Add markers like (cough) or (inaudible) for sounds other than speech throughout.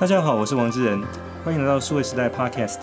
大家好，我是王志仁，欢迎来到数位时代 Podcast。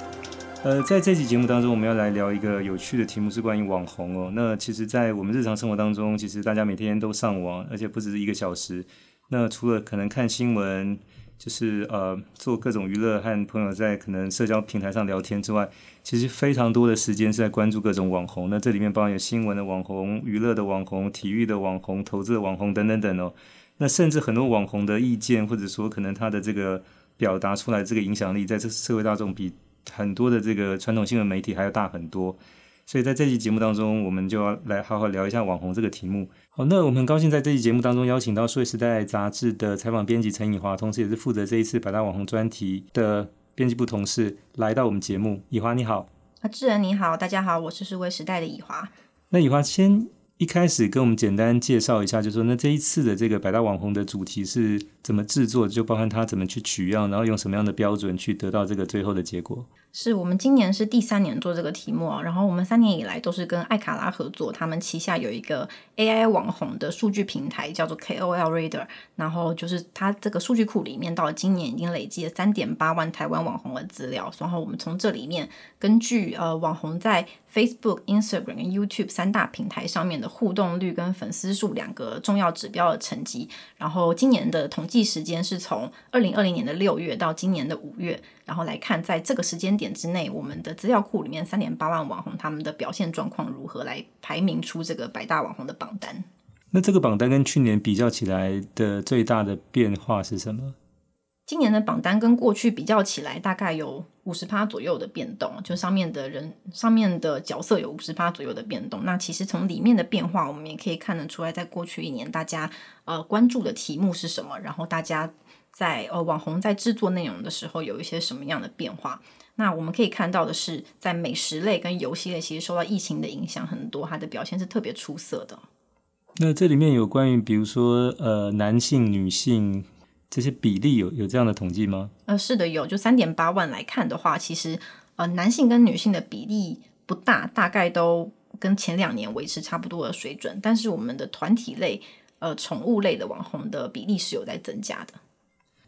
呃，在这期节目当中，我们要来聊一个有趣的题目，是关于网红哦。那其实，在我们日常生活当中，其实大家每天都上网，而且不只是一个小时。那除了可能看新闻，就是呃做各种娱乐和朋友在可能社交平台上聊天之外，其实非常多的时间是在关注各种网红。那这里面包含有新闻的网红、娱乐的网红、体育的网红、投资的网红等等等哦。那甚至很多网红的意见，或者说可能他的这个。表达出来这个影响力，在这社会大众比很多的这个传统新闻媒体还要大很多，所以在这期节目当中，我们就要来好好聊一下网红这个题目。好，那我们很高兴在这期节目当中邀请到《数位时代》杂志的采访编辑陈以华，同时也是负责这一次百大网红专题的编辑部同事，来到我们节目。以华你好，啊，智仁你好，大家好，我是《数位时代》的以华。那以华先。一开始跟我们简单介绍一下，就说那这一次的这个百大网红的主题是怎么制作，就包含他怎么去取样，然后用什么样的标准去得到这个最后的结果。是我们今年是第三年做这个题目啊，然后我们三年以来都是跟艾卡拉合作，他们旗下有一个 AI 网红的数据平台叫做 KOL Reader，然后就是它这个数据库里面到今年已经累积了三点八万台湾网红的资料，然后我们从这里面根据呃网红在 Facebook、Instagram 跟 YouTube 三大平台上面的互动率跟粉丝数两个重要指标的成绩，然后今年的统计时间是从二零二零年的六月到今年的五月。然后来看，在这个时间点之内，我们的资料库里面三点八万网红他们的表现状况如何，来排名出这个百大网红的榜单。那这个榜单跟去年比较起来的最大的变化是什么？今年的榜单跟过去比较起来，大概有五十趴左右的变动，就上面的人、上面的角色有五十趴左右的变动。那其实从里面的变化，我们也可以看得出来，在过去一年大家呃关注的题目是什么，然后大家。在呃网红在制作内容的时候有一些什么样的变化？那我们可以看到的是，在美食类跟游戏类，其实受到疫情的影响很多，它的表现是特别出色的。那这里面有关于比如说呃男性、女性这些比例有有这样的统计吗？呃，是的，有。就三点八万来看的话，其实呃男性跟女性的比例不大，大概都跟前两年维持差不多的水准。但是我们的团体类、呃宠物类的网红的比例是有在增加的。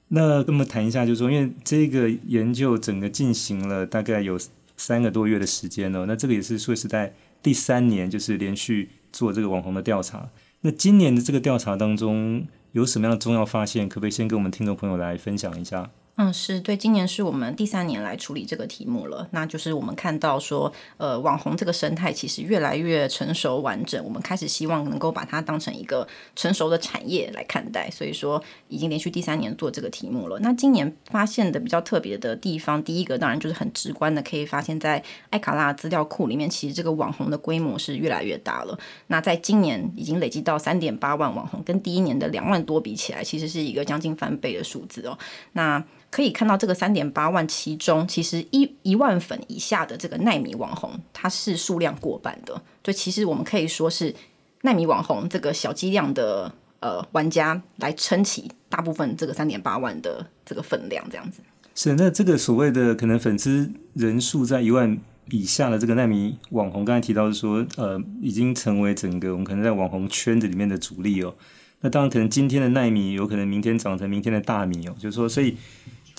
那跟我们谈一下，就是说，因为这个研究整个进行了大概有三个多月的时间了，那这个也是数位时代第三年，就是连续做这个网红的调查。那今年的这个调查当中有什么样的重要发现？可不可以先跟我们听众朋友来分享一下？嗯，是对，今年是我们第三年来处理这个题目了。那就是我们看到说，呃，网红这个生态其实越来越成熟完整，我们开始希望能够把它当成一个成熟的产业来看待。所以说，已经连续第三年做这个题目了。那今年发现的比较特别的地方，第一个当然就是很直观的，可以发现，在艾卡拉资料库里面，其实这个网红的规模是越来越大了。那在今年已经累积到三点八万网红，跟第一年的两万多比起来，其实是一个将近翻倍的数字哦。那可以看到这个三点八万，其中其实一一万粉以下的这个奈米网红，它是数量过半的。就其实我们可以说是奈米网红这个小剂量的呃玩家来撑起大部分这个三点八万的这个分量，这样子。是，那这个所谓的可能粉丝人数在一万以下的这个奈米网红，刚才提到是说，呃，已经成为整个我们可能在网红圈子里面的主力哦。那当然，可能今天的奈米有可能明天长成明天的大米哦，就是说，所以。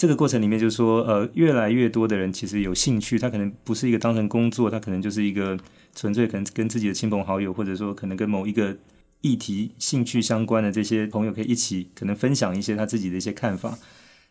这个过程里面，就是说，呃，越来越多的人其实有兴趣，他可能不是一个当成工作，他可能就是一个纯粹可能跟自己的亲朋好友，或者说可能跟某一个议题兴趣相关的这些朋友，可以一起可能分享一些他自己的一些看法。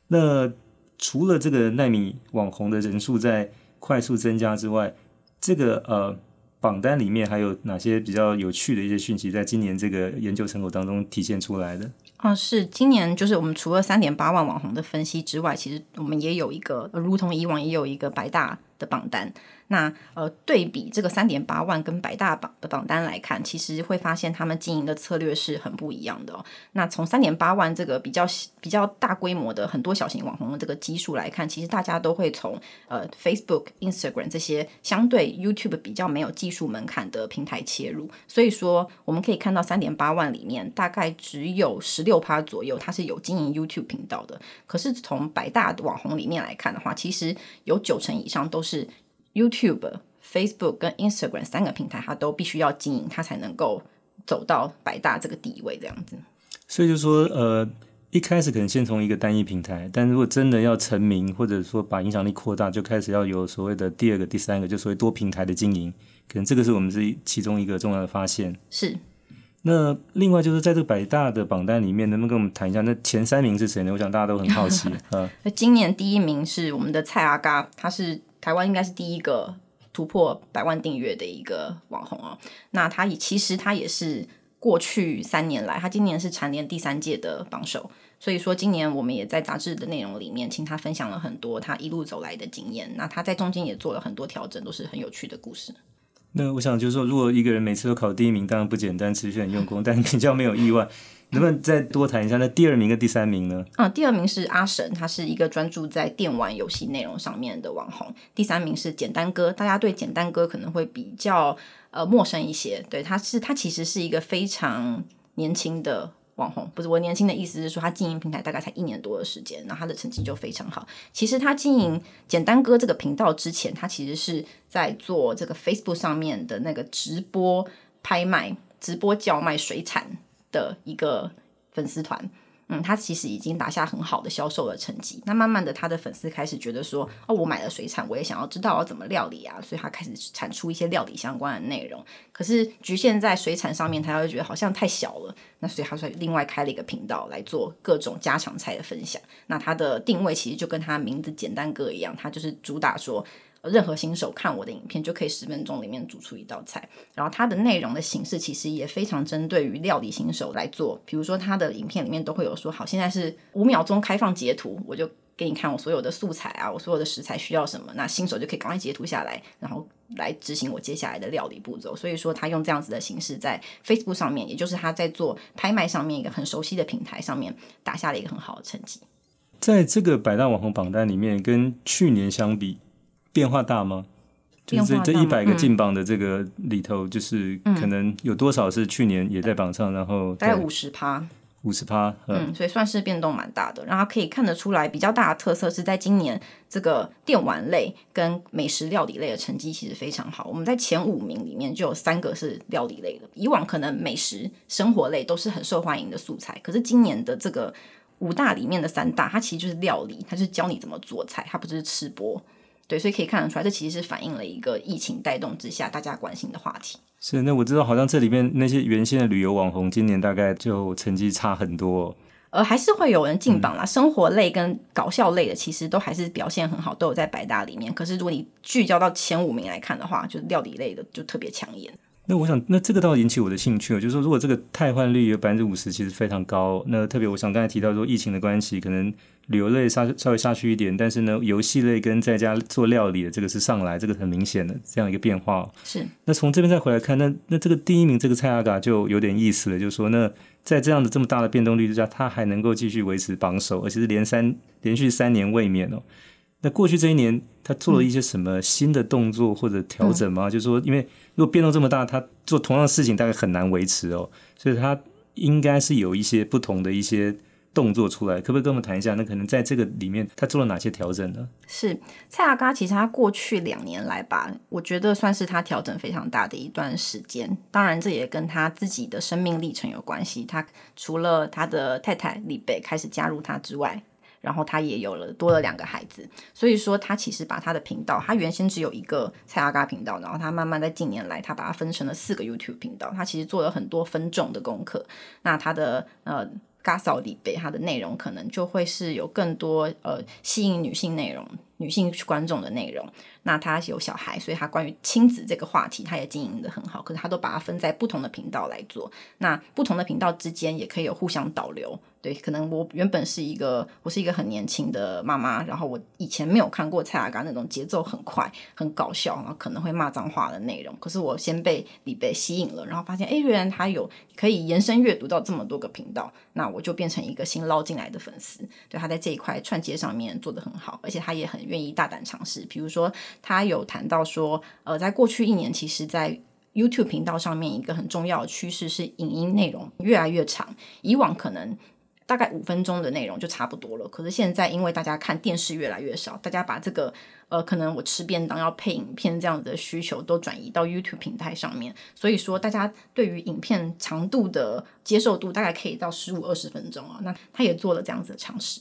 那除了这个奈米网红的人数在快速增加之外，这个呃榜单里面还有哪些比较有趣的一些讯息，在今年这个研究成果当中体现出来的？啊，是今年就是我们除了三点八万网红的分析之外，其实我们也有一个，如同以往也有一个白大的榜单。那呃，对比这个三点八万跟百大榜的榜单来看，其实会发现他们经营的策略是很不一样的哦。那从三点八万这个比较比较大规模的很多小型网红的这个基数来看，其实大家都会从呃 Facebook、Instagram 这些相对 YouTube 比较没有技术门槛的平台切入。所以说，我们可以看到三点八万里面大概只有十六趴左右，它是有经营 YouTube 频道的。可是从百大网红里面来看的话，其实有九成以上都是。YouTube、Facebook 跟 Instagram 三个平台，它都必须要经营，它才能够走到百大这个地位这样子。所以就说，呃，一开始可能先从一个单一平台，但如果真的要成名，或者说把影响力扩大，就开始要有所谓的第二个、第三个，就所谓多平台的经营。可能这个是我们是其中一个重要的发现。是。那另外就是在这个百大的榜单里面，能不能跟我们谈一下，那前三名是谁呢？我想大家都很好奇。(laughs) 啊，今年第一名是我们的蔡阿嘎，他是台湾应该是第一个突破百万订阅的一个网红哦。那他也其实他也是过去三年来，他今年是蝉联第三届的榜首。所以说，今年我们也在杂志的内容里面，请他分享了很多他一路走来的经验。那他在中间也做了很多调整，都是很有趣的故事。那我想就是说，如果一个人每次都考第一名，当然不简单，持续很用功，但比较没有意外。能不能再多谈一下？那第二名跟第三名呢？嗯，第二名是阿神，他是一个专注在电玩游戏内容上面的网红。第三名是简单哥，大家对简单哥可能会比较呃陌生一些。对，他是他其实是一个非常年轻的。网红不是我年轻的意思是说，他经营平台大概才一年多的时间，然后他的成绩就非常好。其实他经营简单哥这个频道之前，他其实是在做这个 Facebook 上面的那个直播拍卖、直播叫卖水产的一个粉丝团。嗯，他其实已经打下很好的销售的成绩。那慢慢的，他的粉丝开始觉得说，哦，我买了水产，我也想要知道要怎么料理啊，所以他开始产出一些料理相关的内容。可是局限在水产上面，他会觉得好像太小了。那所以他说另外开了一个频道来做各种家常菜的分享。那他的定位其实就跟他名字简单哥一样，他就是主打说。任何新手看我的影片就可以十分钟里面煮出一道菜，然后它的内容的形式其实也非常针对于料理新手来做。比如说他的影片里面都会有说，好，现在是五秒钟开放截图，我就给你看我所有的素材啊，我所有的食材需要什么，那新手就可以赶快截图下来，然后来执行我接下来的料理步骤。所以说他用这样子的形式在 Facebook 上面，也就是他在做拍卖上面一个很熟悉的平台上面打下了一个很好的成绩。在这个百大网红榜单里面，跟去年相比。变化大吗？就是这一百个进榜的这个里头，就是可能有多少是去年也在榜上，然后大概五十趴，五十趴，嗯，所以算是变动蛮大的。然后可以看得出来，比较大的特色是在今年这个电玩类跟美食料理类的成绩其实非常好。我们在前五名里面就有三个是料理类的。以往可能美食生活类都是很受欢迎的素材，可是今年的这个五大里面的三大，它其实就是料理，它就是教你怎么做菜，它不是吃播。对，所以可以看得出来，这其实是反映了一个疫情带动之下大家关心的话题。是，那我知道好像这里面那些原先的旅游网红，今年大概就成绩差很多。呃，还是会有人进榜啦。嗯、生活类跟搞笑类的，其实都还是表现很好，都有在百大里面。可是如果你聚焦到前五名来看的话，就是料理类的就特别抢眼。那我想，那这个倒引起我的兴趣了，就是说，如果这个汰换率有百分之五十，其实非常高。那特别，我想刚才提到说，疫情的关系，可能。旅游类稍稍微下去一点，但是呢，游戏类跟在家做料理的这个是上来，这个很明显的这样一个变化。是。那从这边再回来看，那那这个第一名这个蔡阿嘎就有点意思了，就是说，那在这样的这么大的变动率之下，他还能够继续维持榜首，而且是连三连续三年卫冕哦。那过去这一年，他做了一些什么新的动作或者调整吗？嗯、就是说，因为如果变动这么大，他做同样的事情大概很难维持哦，所以他应该是有一些不同的一些。动作出来，可不可以跟我们谈一下？那可能在这个里面，他做了哪些调整呢？是蔡阿嘎，其实他过去两年来吧，我觉得算是他调整非常大的一段时间。当然，这也跟他自己的生命历程有关系。他除了他的太太李贝开始加入他之外，然后他也有了多了两个孩子，所以说他其实把他的频道，他原先只有一个蔡阿嘎频道，然后他慢慢在近年来，他把它分成了四个 YouTube 频道。他其实做了很多分众的功课。那他的呃。嘎扫里贝，它的内容可能就会是有更多呃吸引女性内容、女性观众的内容。那他有小孩，所以他关于亲子这个话题，他也经营得很好。可是他都把它分在不同的频道来做。那不同的频道之间也可以有互相导流。对，可能我原本是一个，我是一个很年轻的妈妈，然后我以前没有看过蔡阿嘎那种节奏很快、很搞笑，然后可能会骂脏话的内容。可是我先被李贝吸引了，然后发现，哎，原来他有可以延伸阅读到这么多个频道，那我就变成一个新捞进来的粉丝。对，他在这一块串接上面做得很好，而且他也很愿意大胆尝试。比如说，他有谈到说，呃，在过去一年，其实，在 YouTube 频道上面，一个很重要的趋势是影音内容越来越长，以往可能。大概五分钟的内容就差不多了。可是现在因为大家看电视越来越少，大家把这个呃，可能我吃便当要配影片这样子的需求都转移到 YouTube 平台上面，所以说大家对于影片长度的接受度大概可以到十五二十分钟啊。那他也做了这样子的尝试。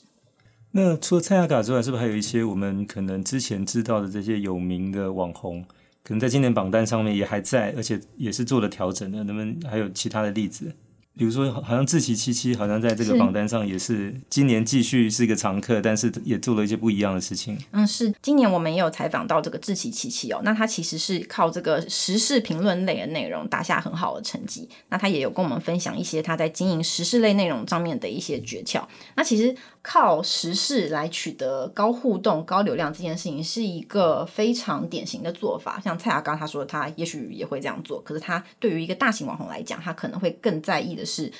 那除了蔡阿嘎之外，是不是还有一些我们可能之前知道的这些有名的网红，可能在今年榜单上面也还在，而且也是做了调整的？能不能还有其他的例子？比如说，好像志奇七七好像在这个榜单上也是今年继续是一个常客，但是也做了一些不一样的事情。嗯，是今年我们也有采访到这个志奇七七哦，那他其实是靠这个时事评论类的内容打下很好的成绩。那他也有跟我们分享一些他在经营时事类内容上面的一些诀窍。那其实。靠时事来取得高互动、高流量这件事情是一个非常典型的做法。像蔡雅刚他说，他也许也会这样做，可是他对于一个大型网红来讲，他可能会更在意的是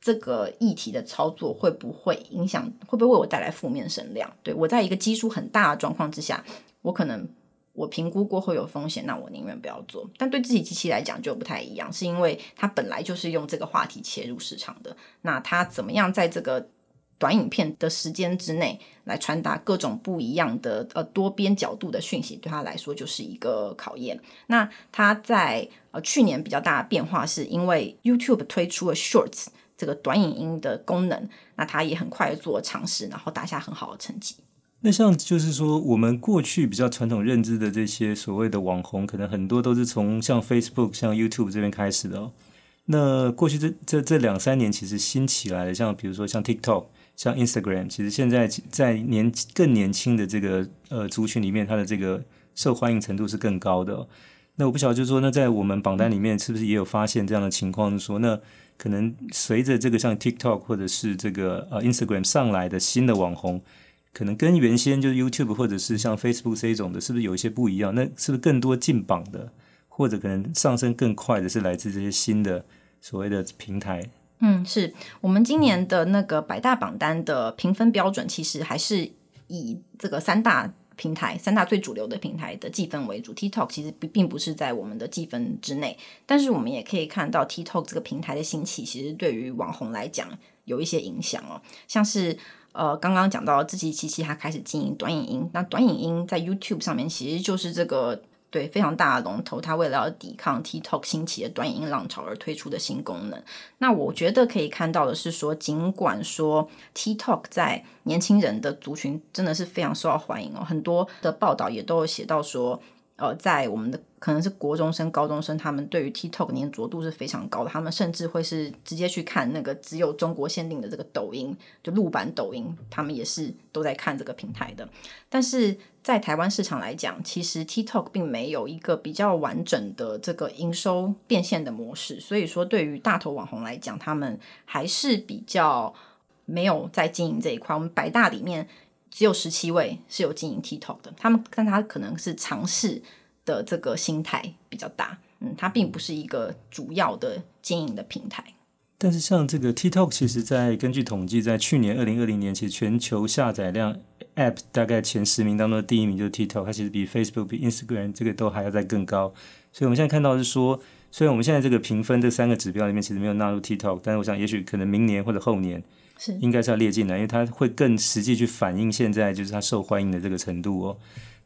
这个议题的操作会不会影响，会不会为我带来负面声量。对，我在一个基数很大的状况之下，我可能我评估过后有风险，那我宁愿不要做。但对自己机器来讲就不太一样，是因为它本来就是用这个话题切入市场的，那它怎么样在这个。短影片的时间之内来传达各种不一样的呃多边角度的讯息，对他来说就是一个考验。那他在呃去年比较大的变化，是因为 YouTube 推出了 Shorts 这个短影音的功能，那他也很快做尝试，然后打下很好的成绩。那像就是说，我们过去比较传统认知的这些所谓的网红，可能很多都是从像 Facebook、像 YouTube 这边开始的哦。那过去这这这两三年其实新起来的，像比如说像 TikTok。像 Instagram，其实现在在年更年轻的这个呃族群里面，它的这个受欢迎程度是更高的。那我不晓得，就是说，那在我们榜单里面，是不是也有发现这样的情况？是说，那可能随着这个像 TikTok 或者是这个呃 Instagram 上来的新的网红，可能跟原先就是 YouTube 或者是像 Facebook 这种的，是不是有一些不一样？那是不是更多进榜的，或者可能上升更快的是来自这些新的所谓的平台？嗯，是我们今年的那个百大榜单的评分标准，其实还是以这个三大平台、三大最主流的平台的计分为主。TikTok 其实并并不是在我们的计分之内，但是我们也可以看到 TikTok 这个平台的兴起，其实对于网红来讲有一些影响哦。像是呃刚刚讲到志祺七七，他开始经营短影音，那短影音在 YouTube 上面其实就是这个。对，非常大的龙头，它为了要抵抗 TikTok 兴起的短影音浪潮而推出的新功能。那我觉得可以看到的是说，尽管说 TikTok 在年轻人的族群真的是非常受到欢迎哦，很多的报道也都有写到说，呃，在我们的可能是国中生、高中生，他们对于 TikTok 粘着度是非常高的，他们甚至会是直接去看那个只有中国限定的这个抖音，就录版抖音，他们也是都在看这个平台的。但是在台湾市场来讲，其实 TikTok 并没有一个比较完整的这个营收变现的模式，所以说对于大头网红来讲，他们还是比较没有在经营这一块。我们百大里面。只有十七位是有经营 TikTok 的，他们但他可能是尝试的这个心态比较大，嗯，它并不是一个主要的经营的平台。但是像这个 TikTok，其实在根据统计，在去年二零二零年，其实全球下载量 App 大概前十名当中的第一名就是 TikTok，它其实比 Facebook、比 Instagram 这个都还要再更高。所以我们现在看到是说，虽然我们现在这个评分这三个指标里面其实没有纳入 TikTok，但是我想也许可能明年或者后年。是应该是要列进来，因为它会更实际去反映现在就是它受欢迎的这个程度哦。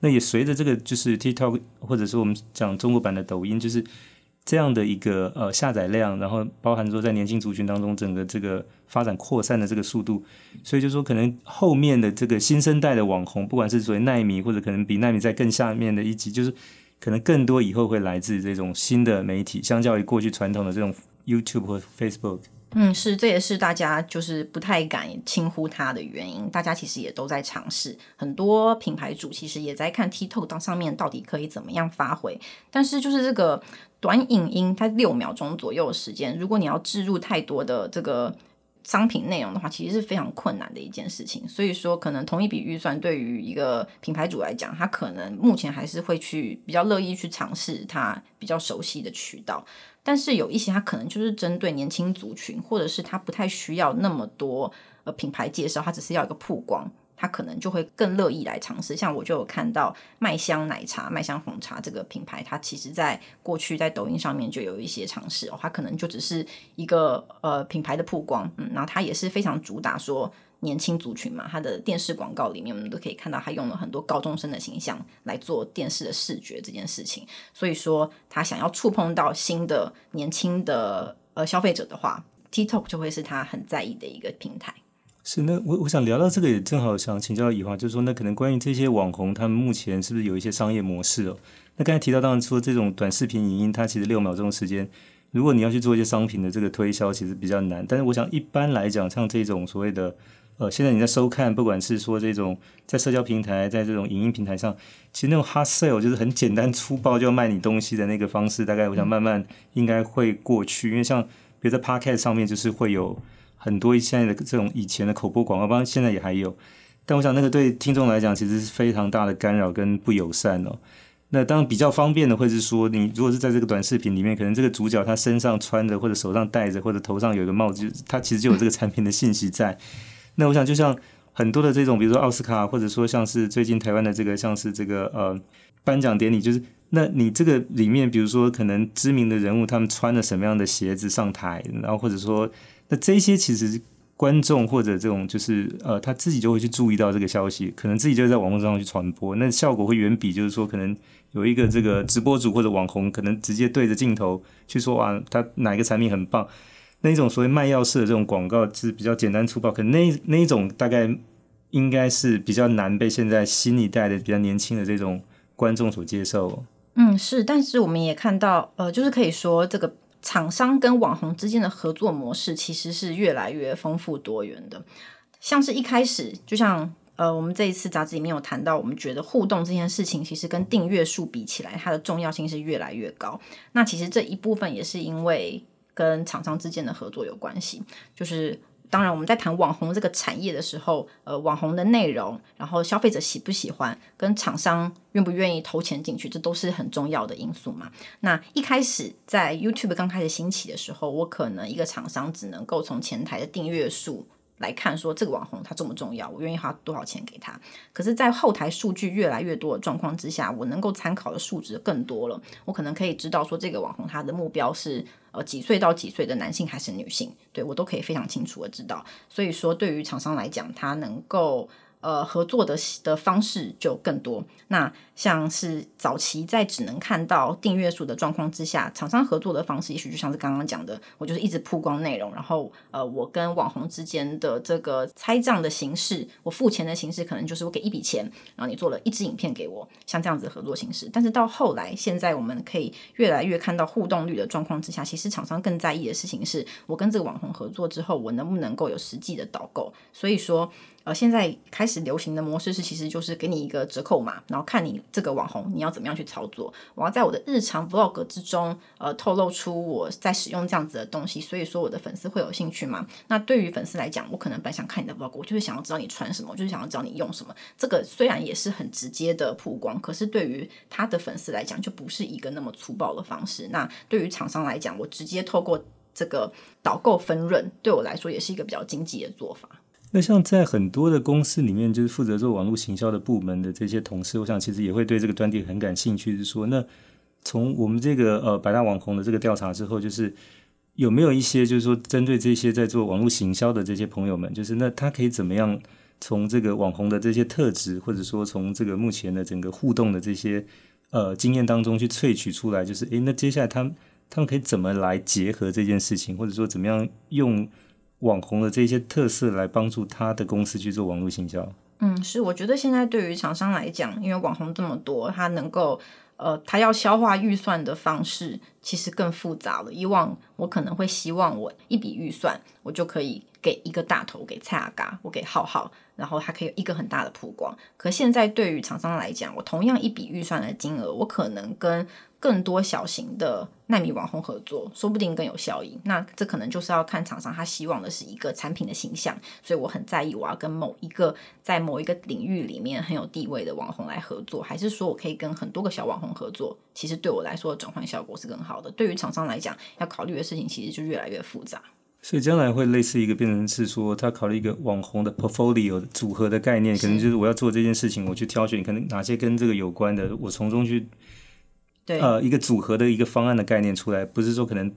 那也随着这个就是 TikTok 或者说我们讲中国版的抖音，就是这样的一个呃下载量，然后包含说在年轻族群当中整个这个发展扩散的这个速度，所以就说可能后面的这个新生代的网红，不管是作为奈米或者可能比奈米在更下面的一级，就是可能更多以后会来自这种新的媒体，相较于过去传统的这种 YouTube 或 Facebook。嗯，是，这也是大家就是不太敢轻忽它的原因。大家其实也都在尝试，很多品牌主其实也在看 TikTok 当上面到底可以怎么样发挥。但是就是这个短影音，它六秒钟左右的时间，如果你要置入太多的这个商品内容的话，其实是非常困难的一件事情。所以说，可能同一笔预算对于一个品牌主来讲，他可能目前还是会去比较乐意去尝试他比较熟悉的渠道。但是有一些，它可能就是针对年轻族群，或者是他不太需要那么多呃品牌介绍，他只是要一个曝光他可能就会更乐意来尝试。像我就有看到麦香奶茶、麦香红茶这个品牌，它其实在过去在抖音上面就有一些尝试哦。它可能就只是一个呃品牌的曝光，嗯，然后它也是非常主打说年轻族群嘛。他的电视广告里面，我们都可以看到，他用了很多高中生的形象来做电视的视觉这件事情。所以说，他想要触碰到新的年轻的呃消费者的话，TikTok 就会是他很在意的一个平台。是，那我我想聊到这个也正好想请教颐华，就是说，那可能关于这些网红，他们目前是不是有一些商业模式哦？那刚才提到，当然说这种短视频影音，它其实六秒钟时间，如果你要去做一些商品的这个推销，其实比较难。但是我想一般来讲，像这种所谓的呃，现在你在收看，不管是说这种在社交平台，在这种影音平台上，其实那种 hard sell 就是很简单粗暴就要卖你东西的那个方式，大概我想慢慢应该会过去，因为像比如在 podcast 上面，就是会有。很多现在的这种以前的口播广告，包括现在也还有，但我想那个对听众来讲，其实是非常大的干扰跟不友善哦。那当然比较方便的，会是说你如果是在这个短视频里面，可能这个主角他身上穿着，或者手上戴着，或者头上有一个帽子，他其实就有这个产品的信息在。那我想就像很多的这种，比如说奥斯卡，或者说像是最近台湾的这个，像是这个呃颁奖典礼，就是那你这个里面，比如说可能知名的人物他们穿了什么样的鞋子上台，然后或者说。那这些其实观众或者这种就是呃他自己就会去注意到这个消息，可能自己就在网络上去传播，那效果会远比就是说可能有一个这个直播主或者网红可能直接对着镜头去说啊，他哪一个产品很棒，那种所谓卖药式的这种广告是比较简单粗暴，可那那一种大概应该是比较难被现在新一代的比较年轻的这种观众所接受。嗯，是，但是我们也看到呃，就是可以说这个。厂商跟网红之间的合作模式其实是越来越丰富多元的。像是一开始，就像呃，我们这一次杂志里面有谈到，我们觉得互动这件事情其实跟订阅数比起来，它的重要性是越来越高。那其实这一部分也是因为跟厂商之间的合作有关系，就是。当然，我们在谈网红这个产业的时候，呃，网红的内容，然后消费者喜不喜欢，跟厂商愿不愿意投钱进去，这都是很重要的因素嘛。那一开始在 YouTube 刚开始兴起的时候，我可能一个厂商只能够从前台的订阅数来看，说这个网红他重不重要，我愿意花多少钱给他。可是，在后台数据越来越多的状况之下，我能够参考的数值更多了，我可能可以知道说这个网红他的目标是。呃，几岁到几岁的男性还是女性，对，我都可以非常清楚的知道。所以说，对于厂商来讲，他能够。呃，合作的的方式就更多。那像是早期在只能看到订阅数的状况之下，厂商合作的方式，也许就像是刚刚讲的，我就是一直曝光内容，然后呃，我跟网红之间的这个拆账的形式，我付钱的形式，可能就是我给一笔钱，然后你做了一支影片给我，像这样子的合作形式。但是到后来，现在我们可以越来越看到互动率的状况之下，其实厂商更在意的事情是我跟这个网红合作之后，我能不能够有实际的导购。所以说。呃，现在开始流行的模式是，其实就是给你一个折扣码，然后看你这个网红你要怎么样去操作。我要在我的日常 vlog 之中，呃，透露出我在使用这样子的东西，所以说我的粉丝会有兴趣吗？那对于粉丝来讲，我可能本想看你的 vlog，我就是想要知道你穿什么，我就是想要知道你用什么。这个虽然也是很直接的曝光，可是对于他的粉丝来讲，就不是一个那么粗暴的方式。那对于厂商来讲，我直接透过这个导购分润，对我来说也是一个比较经济的做法。那像在很多的公司里面，就是负责做网络行销的部门的这些同事，我想其实也会对这个专题很感兴趣。是说，那从我们这个呃百大网红的这个调查之后，就是有没有一些就是说针对这些在做网络行销的这些朋友们，就是那他可以怎么样从这个网红的这些特质，或者说从这个目前的整个互动的这些呃经验当中去萃取出来，就是诶，那接下来他们他们可以怎么来结合这件事情，或者说怎么样用。网红的这些特色来帮助他的公司去做网络行销。嗯，是，我觉得现在对于厂商来讲，因为网红这么多，他能够呃，他要消化预算的方式其实更复杂了。以往我可能会希望我一笔预算，我就可以给一个大头，给蔡阿嘎，我给浩浩，然后他可以有一个很大的曝光。可现在对于厂商来讲，我同样一笔预算的金额，我可能跟更多小型的纳米网红合作，说不定更有效益。那这可能就是要看厂商他希望的是一个产品的形象，所以我很在意我要跟某一个在某一个领域里面很有地位的网红来合作，还是说我可以跟很多个小网红合作？其实对我来说转换效果是更好的。对于厂商来讲，要考虑的事情其实就越来越复杂。所以将来会类似一个变成是说，他考虑一个网红的 portfolio 组合的概念，可能就是我要做这件事情，我去挑选可能哪些跟这个有关的，我从中去，对，呃，一个组合的一个方案的概念出来，不是说可能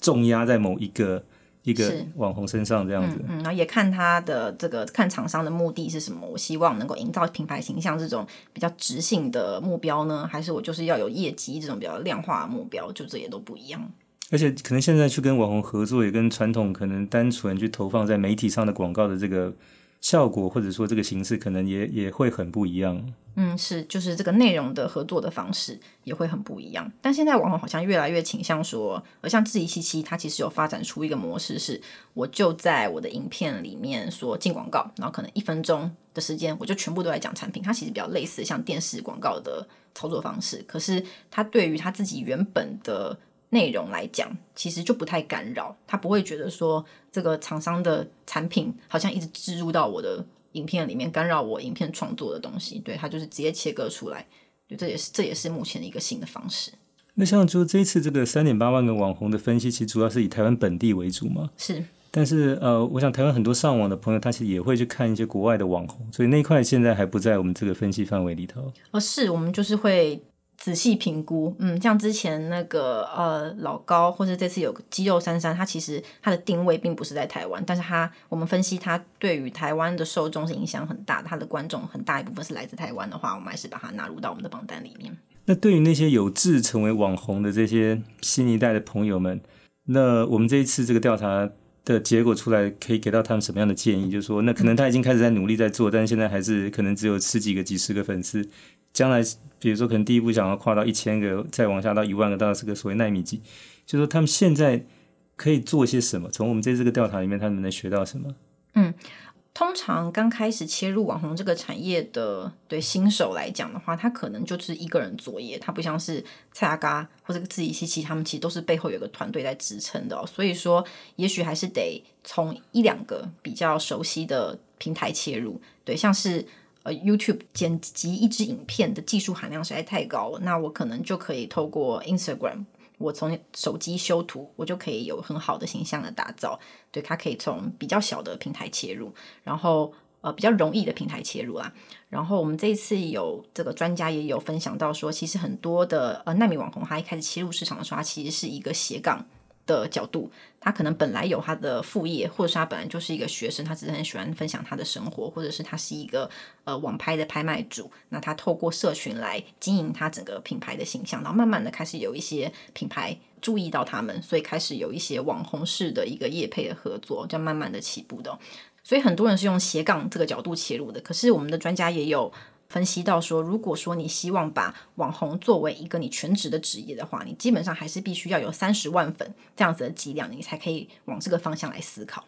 重压在某一个一个网红身上这样子。嗯，然后也看他的这个看厂商的目的是什么，我希望能够营造品牌形象这种比较直性的目标呢，还是我就是要有业绩这种比较量化的目标，就这也都不一样。而且可能现在去跟网红合作，也跟传统可能单纯去投放在媒体上的广告的这个效果，或者说这个形式，可能也也会很不一样。嗯，是，就是这个内容的合作的方式也会很不一样。但现在网红好像越来越倾向说，而像质疑七七，它其实有发展出一个模式是，我就在我的影片里面说进广告，然后可能一分钟的时间，我就全部都在讲产品。它其实比较类似像电视广告的操作方式，可是它对于它自己原本的。内容来讲，其实就不太干扰，他不会觉得说这个厂商的产品好像一直植入到我的影片里面，干扰我影片创作的东西。对，他就是直接切割出来，对，这也是这也是目前的一个新的方式。那像就这一次这个三点八万个网红的分析，其实主要是以台湾本地为主嘛？是。但是呃，我想台湾很多上网的朋友，他其实也会去看一些国外的网红，所以那一块现在还不在我们这个分析范围里头。哦，是我们就是会。仔细评估，嗯，像之前那个呃老高，或者这次有肌肉三三，他其实他的定位并不是在台湾，但是他我们分析他对于台湾的受众是影响很大的，他的观众很大一部分是来自台湾的话，我们还是把它纳入到我们的榜单里面。那对于那些有志成为网红的这些新一代的朋友们，那我们这一次这个调查的结果出来，可以给到他们什么样的建议？就是说，那可能他已经开始在努力在做，但是现在还是可能只有十几个、几十个粉丝。将来，比如说，可能第一步想要跨到一千个，再往下到一万个，到这个所谓奈米级，就是说他们现在可以做些什么？从我们这次这个调查里面，他们能学到什么？嗯，通常刚开始切入网红这个产业的对新手来讲的话，他可能就是一个人作业，他不像是蔡阿嘎或者自己西西，他们其实都是背后有个团队在支撑的哦。所以说，也许还是得从一两个比较熟悉的平台切入，对，像是。呃，YouTube 剪辑一支影片的技术含量实在太高了，那我可能就可以透过 Instagram，我从手机修图，我就可以有很好的形象的打造。对，它可以从比较小的平台切入，然后呃比较容易的平台切入啦。然后我们这一次有这个专家也有分享到说，其实很多的呃奈米网红，他一开始切入市场的时候，他其实是一个斜杠。的角度，他可能本来有他的副业，或者是他本来就是一个学生，他只是很喜欢分享他的生活，或者是他是一个呃网拍的拍卖主，那他透过社群来经营他整个品牌的形象，然后慢慢的开始有一些品牌注意到他们，所以开始有一些网红式的一个业配的合作，这样慢慢的起步的，所以很多人是用斜杠这个角度切入的，可是我们的专家也有。分析到说，如果说你希望把网红作为一个你全职的职业的话，你基本上还是必须要有三十万粉这样子的剂量，你才可以往这个方向来思考。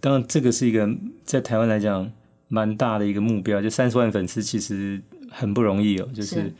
当然，这个是一个在台湾来讲蛮大的一个目标，就三十万粉丝其实很不容易哦。就是，是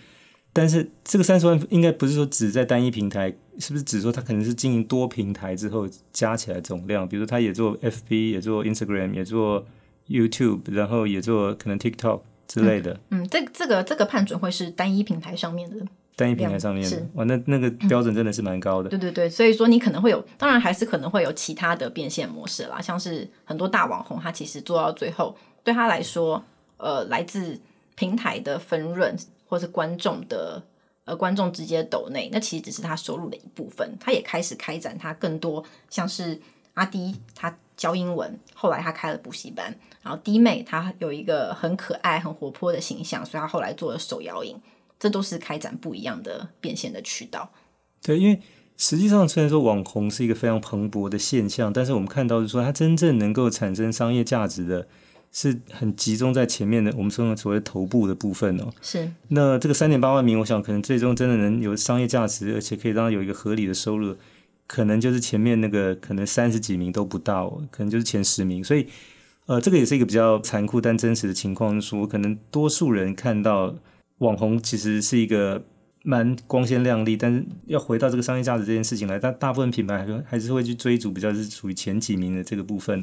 但是这个三十万应该不是说只在单一平台，是不是只说他可能是经营多平台之后加起来总量？比如说他也做 FB，也做 Instagram，也做 YouTube，然后也做可能 TikTok。之类的，嗯，嗯，这这个这个判准会是单一平台上面的，单一平台上面的，哇，那那个标准真的是蛮高的。对对对，所以说你可能会有，当然还是可能会有其他的变现模式啦，像是很多大网红，他其实做到最后，对他来说，呃，来自平台的分润或是观众的呃观众直接抖内，那其实只是他收入的一部分，他也开始开展他更多，像是阿迪他教英文，后来他开了补习班。然后弟妹她有一个很可爱、很活泼的形象，所以她后来做了手摇饮，这都是开展不一样的变现的渠道。对，因为实际上虽然说网红是一个非常蓬勃的现象，但是我们看到是说它真正能够产生商业价值的，是很集中在前面的我们说的所谓头部的部分哦。是。那这个三点八万名，我想可能最终真的能有商业价值，而且可以让他有一个合理的收入，可能就是前面那个可能三十几名都不到，可能就是前十名，所以。呃，这个也是一个比较残酷但真实的情况，说可能多数人看到网红其实是一个蛮光鲜亮丽，但是要回到这个商业价值这件事情来，但大部分品牌还是还是会去追逐比较是属于前几名的这个部分。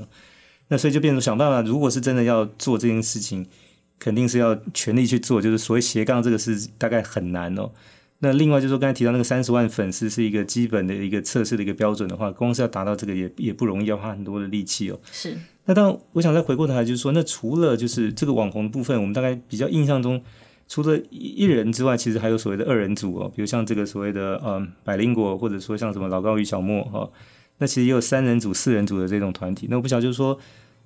那所以就变成想办法，如果是真的要做这件事情，肯定是要全力去做，就是所谓斜杠这个是大概很难哦。那另外就是说刚才提到那个三十万粉丝是一个基本的一个测试的一个标准的话，光是要达到这个也也不容易，要花很多的力气哦。是。那当然，我想再回过头来，就是说，那除了就是这个网红的部分，我们大概比较印象中，除了一人之外，其实还有所谓的二人组哦，比如像这个所谓的嗯百灵果，或者说像什么老高与小莫哈、哦，那其实也有三人组、四人组的这种团体。那我不晓得就是说，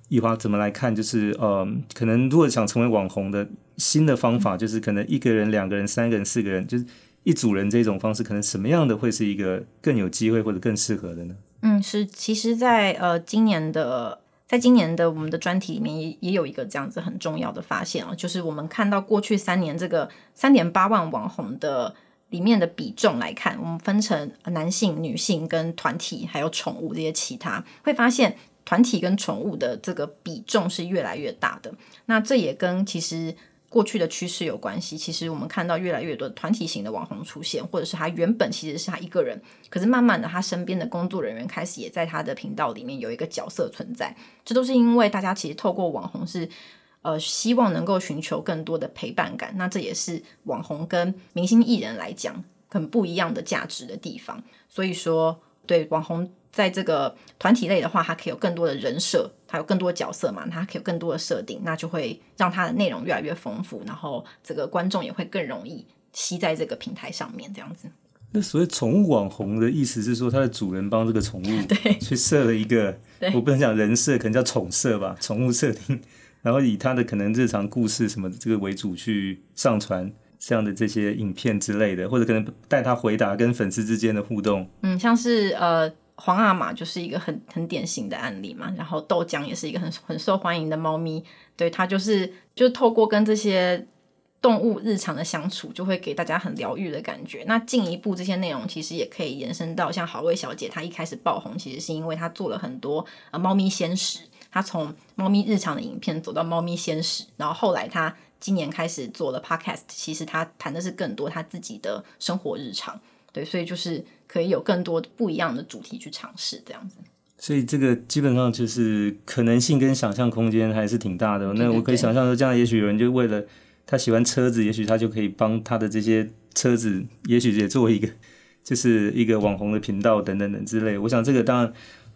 以华怎么来看，就是嗯，可能如果想成为网红的新的方法，就是可能一个人、两个人、三个人、四个人，就是。一组人这种方式，可能什么样的会是一个更有机会或者更适合的呢？嗯，是，其实在，呃今年的，在今年的我们的专题里面也也有一个这样子很重要的发现哦，就是我们看到过去三年这个三点八万网红的里面的比重来看，我们分成男性、女性跟团体还有宠物这些其他，会发现团体跟宠物的这个比重是越来越大的。那这也跟其实。过去的趋势有关系，其实我们看到越来越多的团体型的网红出现，或者是他原本其实是他一个人，可是慢慢的他身边的工作人员开始也在他的频道里面有一个角色存在，这都是因为大家其实透过网红是呃希望能够寻求更多的陪伴感，那这也是网红跟明星艺人来讲很不一样的价值的地方，所以说对网红。在这个团体类的话，它可以有更多的人设，它有更多角色嘛，它可以有更多的设定，那就会让它的内容越来越丰富，然后这个观众也会更容易吸在这个平台上面，这样子。那所谓宠物网红的意思是说，它的主人帮这个宠物 (laughs) 对去设了一个，(laughs) 我不能讲人设，可能叫宠设吧，宠物设定，然后以它的可能日常故事什么这个为主去上传这样的这些影片之类的，或者可能带他回答跟粉丝之间的互动。嗯，像是呃。皇阿玛就是一个很很典型的案例嘛，然后豆浆也是一个很很受欢迎的猫咪，对，它就是就透过跟这些动物日常的相处，就会给大家很疗愈的感觉。那进一步这些内容其实也可以延伸到像好味小姐，她一开始爆红其实是因为她做了很多呃猫咪鲜食，她从猫咪日常的影片走到猫咪鲜食，然后后来她今年开始做了 podcast，其实她谈的是更多她自己的生活日常，对，所以就是。可以有更多不一样的主题去尝试，这样子。所以这个基本上就是可能性跟想象空间还是挺大的。那我可以想象说，将来也许有人就为了他喜欢车子，也许他就可以帮他的这些车子，也许也做一个就是一个网红的频道等等等之类。我想这个当然，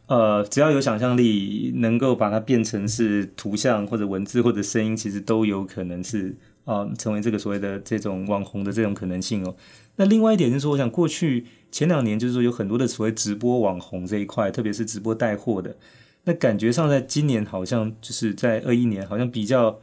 呃，只要有想象力，能够把它变成是图像或者文字或者声音，其实都有可能是啊、成为这个所谓的这种网红的这种可能性哦。那另外一点就是说，我想过去。前两年就是说有很多的所谓直播网红这一块，特别是直播带货的，那感觉上在今年好像就是在二一年好像比较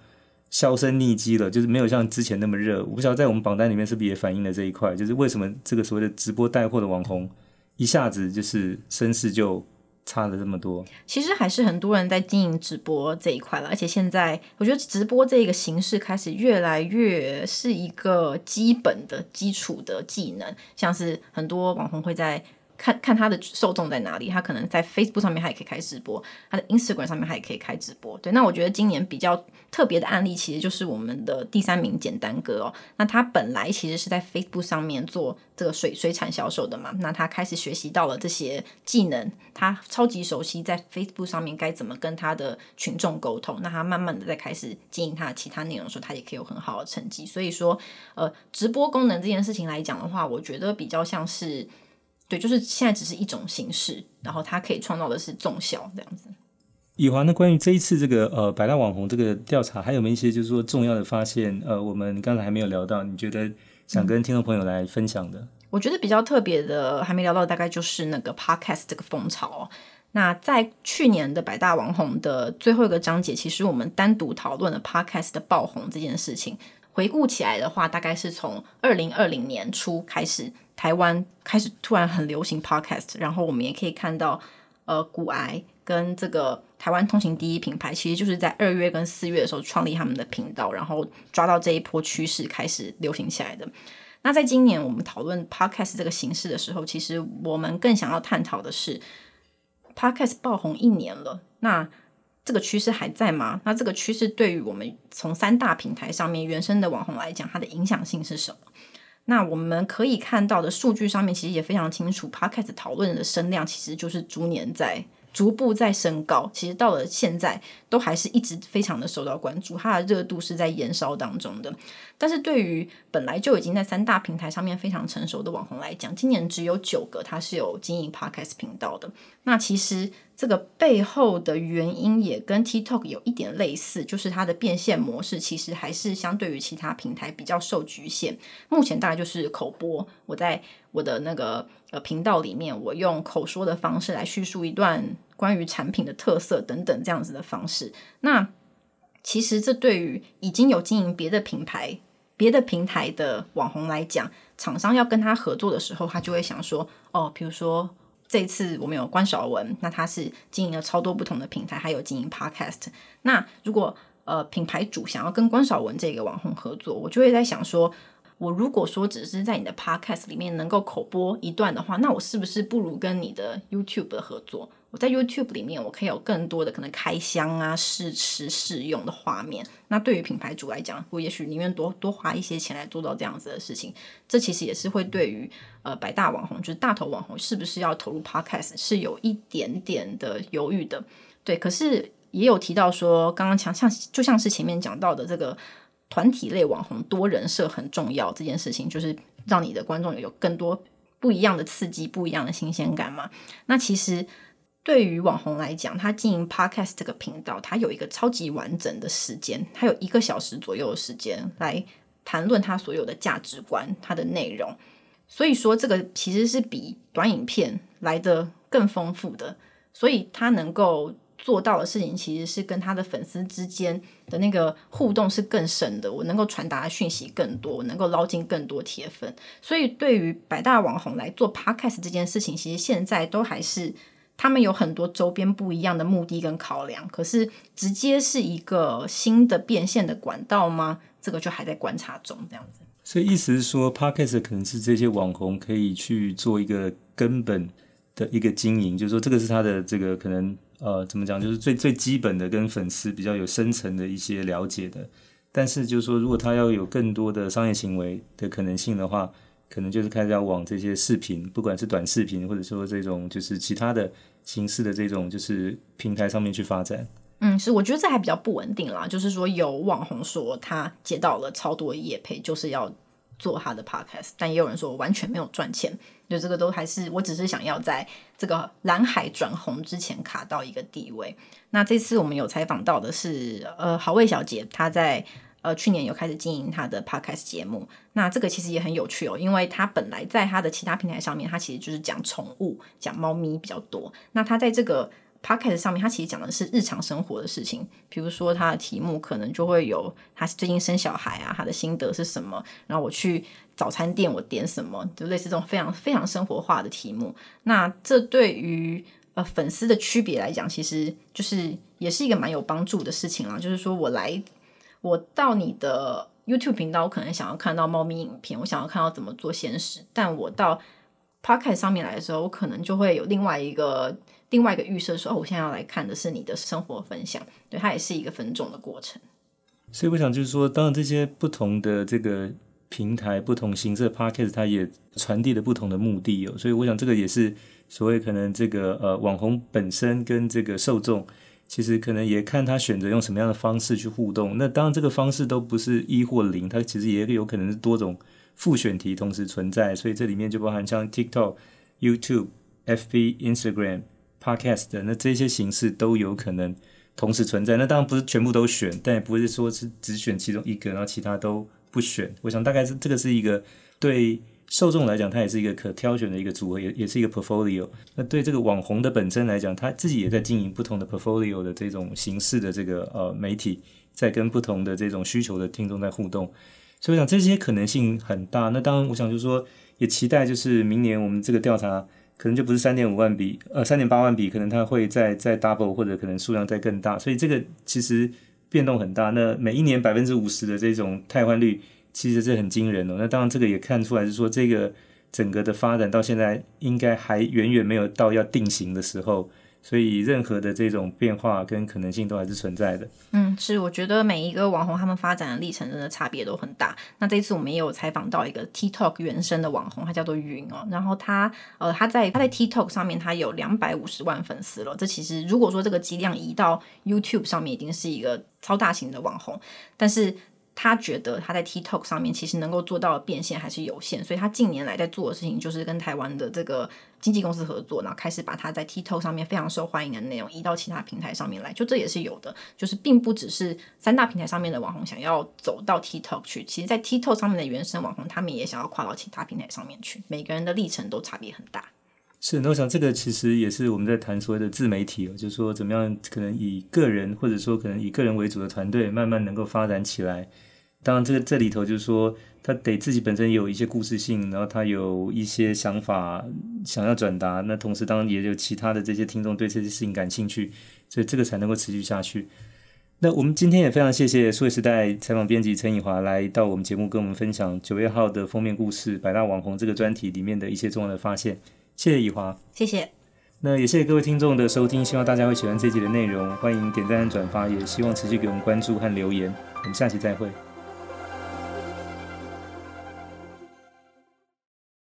销声匿迹了，就是没有像之前那么热。我不晓得在我们榜单里面是不是也反映了这一块，就是为什么这个所谓的直播带货的网红一下子就是声势就。差了这么多，其实还是很多人在经营直播这一块了，而且现在我觉得直播这个形式开始越来越是一个基本的基础的技能，像是很多网红会在。看看他的受众在哪里，他可能在 Facebook 上面，他也可以开直播；他的 Instagram 上面，他也可以开直播。对，那我觉得今年比较特别的案例，其实就是我们的第三名简单哥哦。那他本来其实是在 Facebook 上面做这个水水产销售的嘛，那他开始学习到了这些技能，他超级熟悉在 Facebook 上面该怎么跟他的群众沟通。那他慢慢的在开始经营他的其他内容的时候，他也可以有很好的成绩。所以说，呃，直播功能这件事情来讲的话，我觉得比较像是。对，就是现在只是一种形式，然后它可以创造的是综效这样子。以华呢，关于这一次这个呃百大网红这个调查，还有没有一些就是说重要的发现？呃，我们刚才还没有聊到，你觉得想跟听众朋友来分享的？我觉得比较特别的还没聊到，大概就是那个 podcast 这个风潮哦。那在去年的百大网红的最后一个章节，其实我们单独讨论了 podcast 的爆红这件事情。回顾起来的话，大概是从二零二零年初开始。台湾开始突然很流行 podcast，然后我们也可以看到，呃，骨癌跟这个台湾通勤第一品牌，其实就是在二月跟四月的时候创立他们的频道，然后抓到这一波趋势开始流行起来的。那在今年我们讨论 podcast 这个形式的时候，其实我们更想要探讨的是，podcast 爆红一年了，那这个趋势还在吗？那这个趋势对于我们从三大平台上面原生的网红来讲，它的影响性是什么？那我们可以看到的数据上面，其实也非常清楚。Podcast 讨论的声量其实就是逐年在逐步在升高。其实到了现在，都还是一直非常的受到关注，它的热度是在延烧当中的。但是对于本来就已经在三大平台上面非常成熟的网红来讲，今年只有九个它是有经营 Podcast 频道的。那其实这个背后的原因也跟 TikTok 有一点类似，就是它的变现模式其实还是相对于其他平台比较受局限。目前大概就是口播，我在我的那个呃频道里面，我用口说的方式来叙述一段关于产品的特色等等这样子的方式。那其实这对于已经有经营别的品牌。别的平台的网红来讲，厂商要跟他合作的时候，他就会想说，哦，比如说这次我们有关韶文，那他是经营了超多不同的平台，还有经营 Podcast。那如果呃品牌主想要跟关韶文这个网红合作，我就会在想说，我如果说只是在你的 Podcast 里面能够口播一段的话，那我是不是不如跟你的 YouTube 的合作？我在 YouTube 里面，我可以有更多的可能开箱啊、试吃、试用的画面。那对于品牌主来讲，我也许宁愿多多花一些钱来做到这样子的事情。这其实也是会对于呃百大网红，就是大头网红，是不是要投入 Podcast 是有一点点的犹豫的。对，可是也有提到说，刚刚强像就像是前面讲到的这个团体类网红多人设很重要这件事情，就是让你的观众有更多不一样的刺激、不一样的新鲜感嘛。那其实。对于网红来讲，他经营 Podcast 这个频道，他有一个超级完整的时间，他有一个小时左右的时间来谈论他所有的价值观、他的内容。所以说，这个其实是比短影片来得更丰富的。所以他能够做到的事情，其实是跟他的粉丝之间的那个互动是更深的。我能够传达讯息更多，我能够捞进更多铁粉。所以，对于百大网红来做 Podcast 这件事情，其实现在都还是。他们有很多周边不一样的目的跟考量，可是直接是一个新的变现的管道吗？这个就还在观察中，这样子。所以意思是说，Podcast 可能是这些网红可以去做一个根本的一个经营，就是说这个是他的这个可能呃怎么讲，就是最最基本的跟粉丝比较有深层的一些了解的。但是就是说，如果他要有更多的商业行为的可能性的话，可能就是开始要往这些视频，不管是短视频，或者说这种就是其他的形式的这种就是平台上面去发展。嗯，是，我觉得这还比较不稳定啦。就是说，有网红说他接到了超多业配，就是要做他的 podcast，但也有人说完全没有赚钱。就这个都还是，我只是想要在这个蓝海转红之前卡到一个地位。那这次我们有采访到的是，呃，好味小姐，她在。呃，去年有开始经营她的 podcast 节目，那这个其实也很有趣哦，因为他本来在他的其他平台上面，他其实就是讲宠物、讲猫咪比较多。那他在这个 p o c k e t 上面，他其实讲的是日常生活的事情，比如说他的题目可能就会有他最近生小孩啊，他的心得是什么，然后我去早餐店我点什么，就类似这种非常非常生活化的题目。那这对于呃粉丝的区别来讲，其实就是也是一个蛮有帮助的事情啦，就是说我来。我到你的 YouTube 频道，我可能想要看到猫咪影片，我想要看到怎么做鲜食。但我到 p o c k e t 上面来的时候，我可能就会有另外一个另外一个预设，说哦我现在要来看的是你的生活分享。对，它也是一个分众的过程。所以我想就是说，当然这些不同的这个平台、不同形式的 Podcast，它也传递了不同的目的哦。所以我想这个也是所谓可能这个呃网红本身跟这个受众。其实可能也看他选择用什么样的方式去互动。那当然，这个方式都不是一或零，它其实也有可能是多种复选题同时存在。所以这里面就包含像 TikTok、YouTube、FB、Instagram、Podcast 的，那这些形式都有可能同时存在。那当然不是全部都选，但也不是说是只选其中一个，然后其他都不选。我想大概是这个是一个对。受众来讲，它也是一个可挑选的一个组合，也也是一个 portfolio。那对这个网红的本身来讲，他自己也在经营不同的 portfolio 的这种形式的这个呃媒体，在跟不同的这种需求的听众在互动。所以我想这些可能性很大。那当然，我想就是说，也期待就是明年我们这个调查可能就不是三点五万笔，呃，三点八万笔，可能它会再再 double 或者可能数量再更大。所以这个其实变动很大。那每一年百分之五十的这种汰换率。其实是很惊人哦，那当然这个也看出来是说，这个整个的发展到现在应该还远远没有到要定型的时候，所以任何的这种变化跟可能性都还是存在的。嗯，是，我觉得每一个网红他们发展的历程真的差别都很大。那这次我们也有采访到一个 TikTok 原生的网红，他叫做云哦，然后他呃他在他在 TikTok 上面他有两百五十万粉丝了。这其实如果说这个剂量移到 YouTube 上面，已经是一个超大型的网红，但是。他觉得他在 TikTok 上面其实能够做到的变现还是有限，所以他近年来在做的事情就是跟台湾的这个经纪公司合作，然后开始把他在 TikTok 上面非常受欢迎的内容移到其他平台上面来。就这也是有的，就是并不只是三大平台上面的网红想要走到 TikTok 去，其实在 TikTok 上面的原生网红他们也想要跨到其他平台上面去。每个人的历程都差别很大。是，那我想这个其实也是我们在谈所谓的自媒体，就是说怎么样可能以个人或者说可能以个人为主的团队慢慢能够发展起来。当然，这个这里头就是说，他得自己本身有一些故事性，然后他有一些想法想要转达。那同时，当然也有其他的这些听众对这些事情感兴趣，所以这个才能够持续下去。那我们今天也非常谢谢数位时代采访编辑陈以华来到我们节目，跟我们分享九月号的封面故事《百大网红》这个专题里面的一些重要的发现。谢谢以华，谢谢。那也谢谢各位听众的收听，希望大家会喜欢这集的内容，欢迎点赞和转发，也希望持续给我们关注和留言。我们下期再会。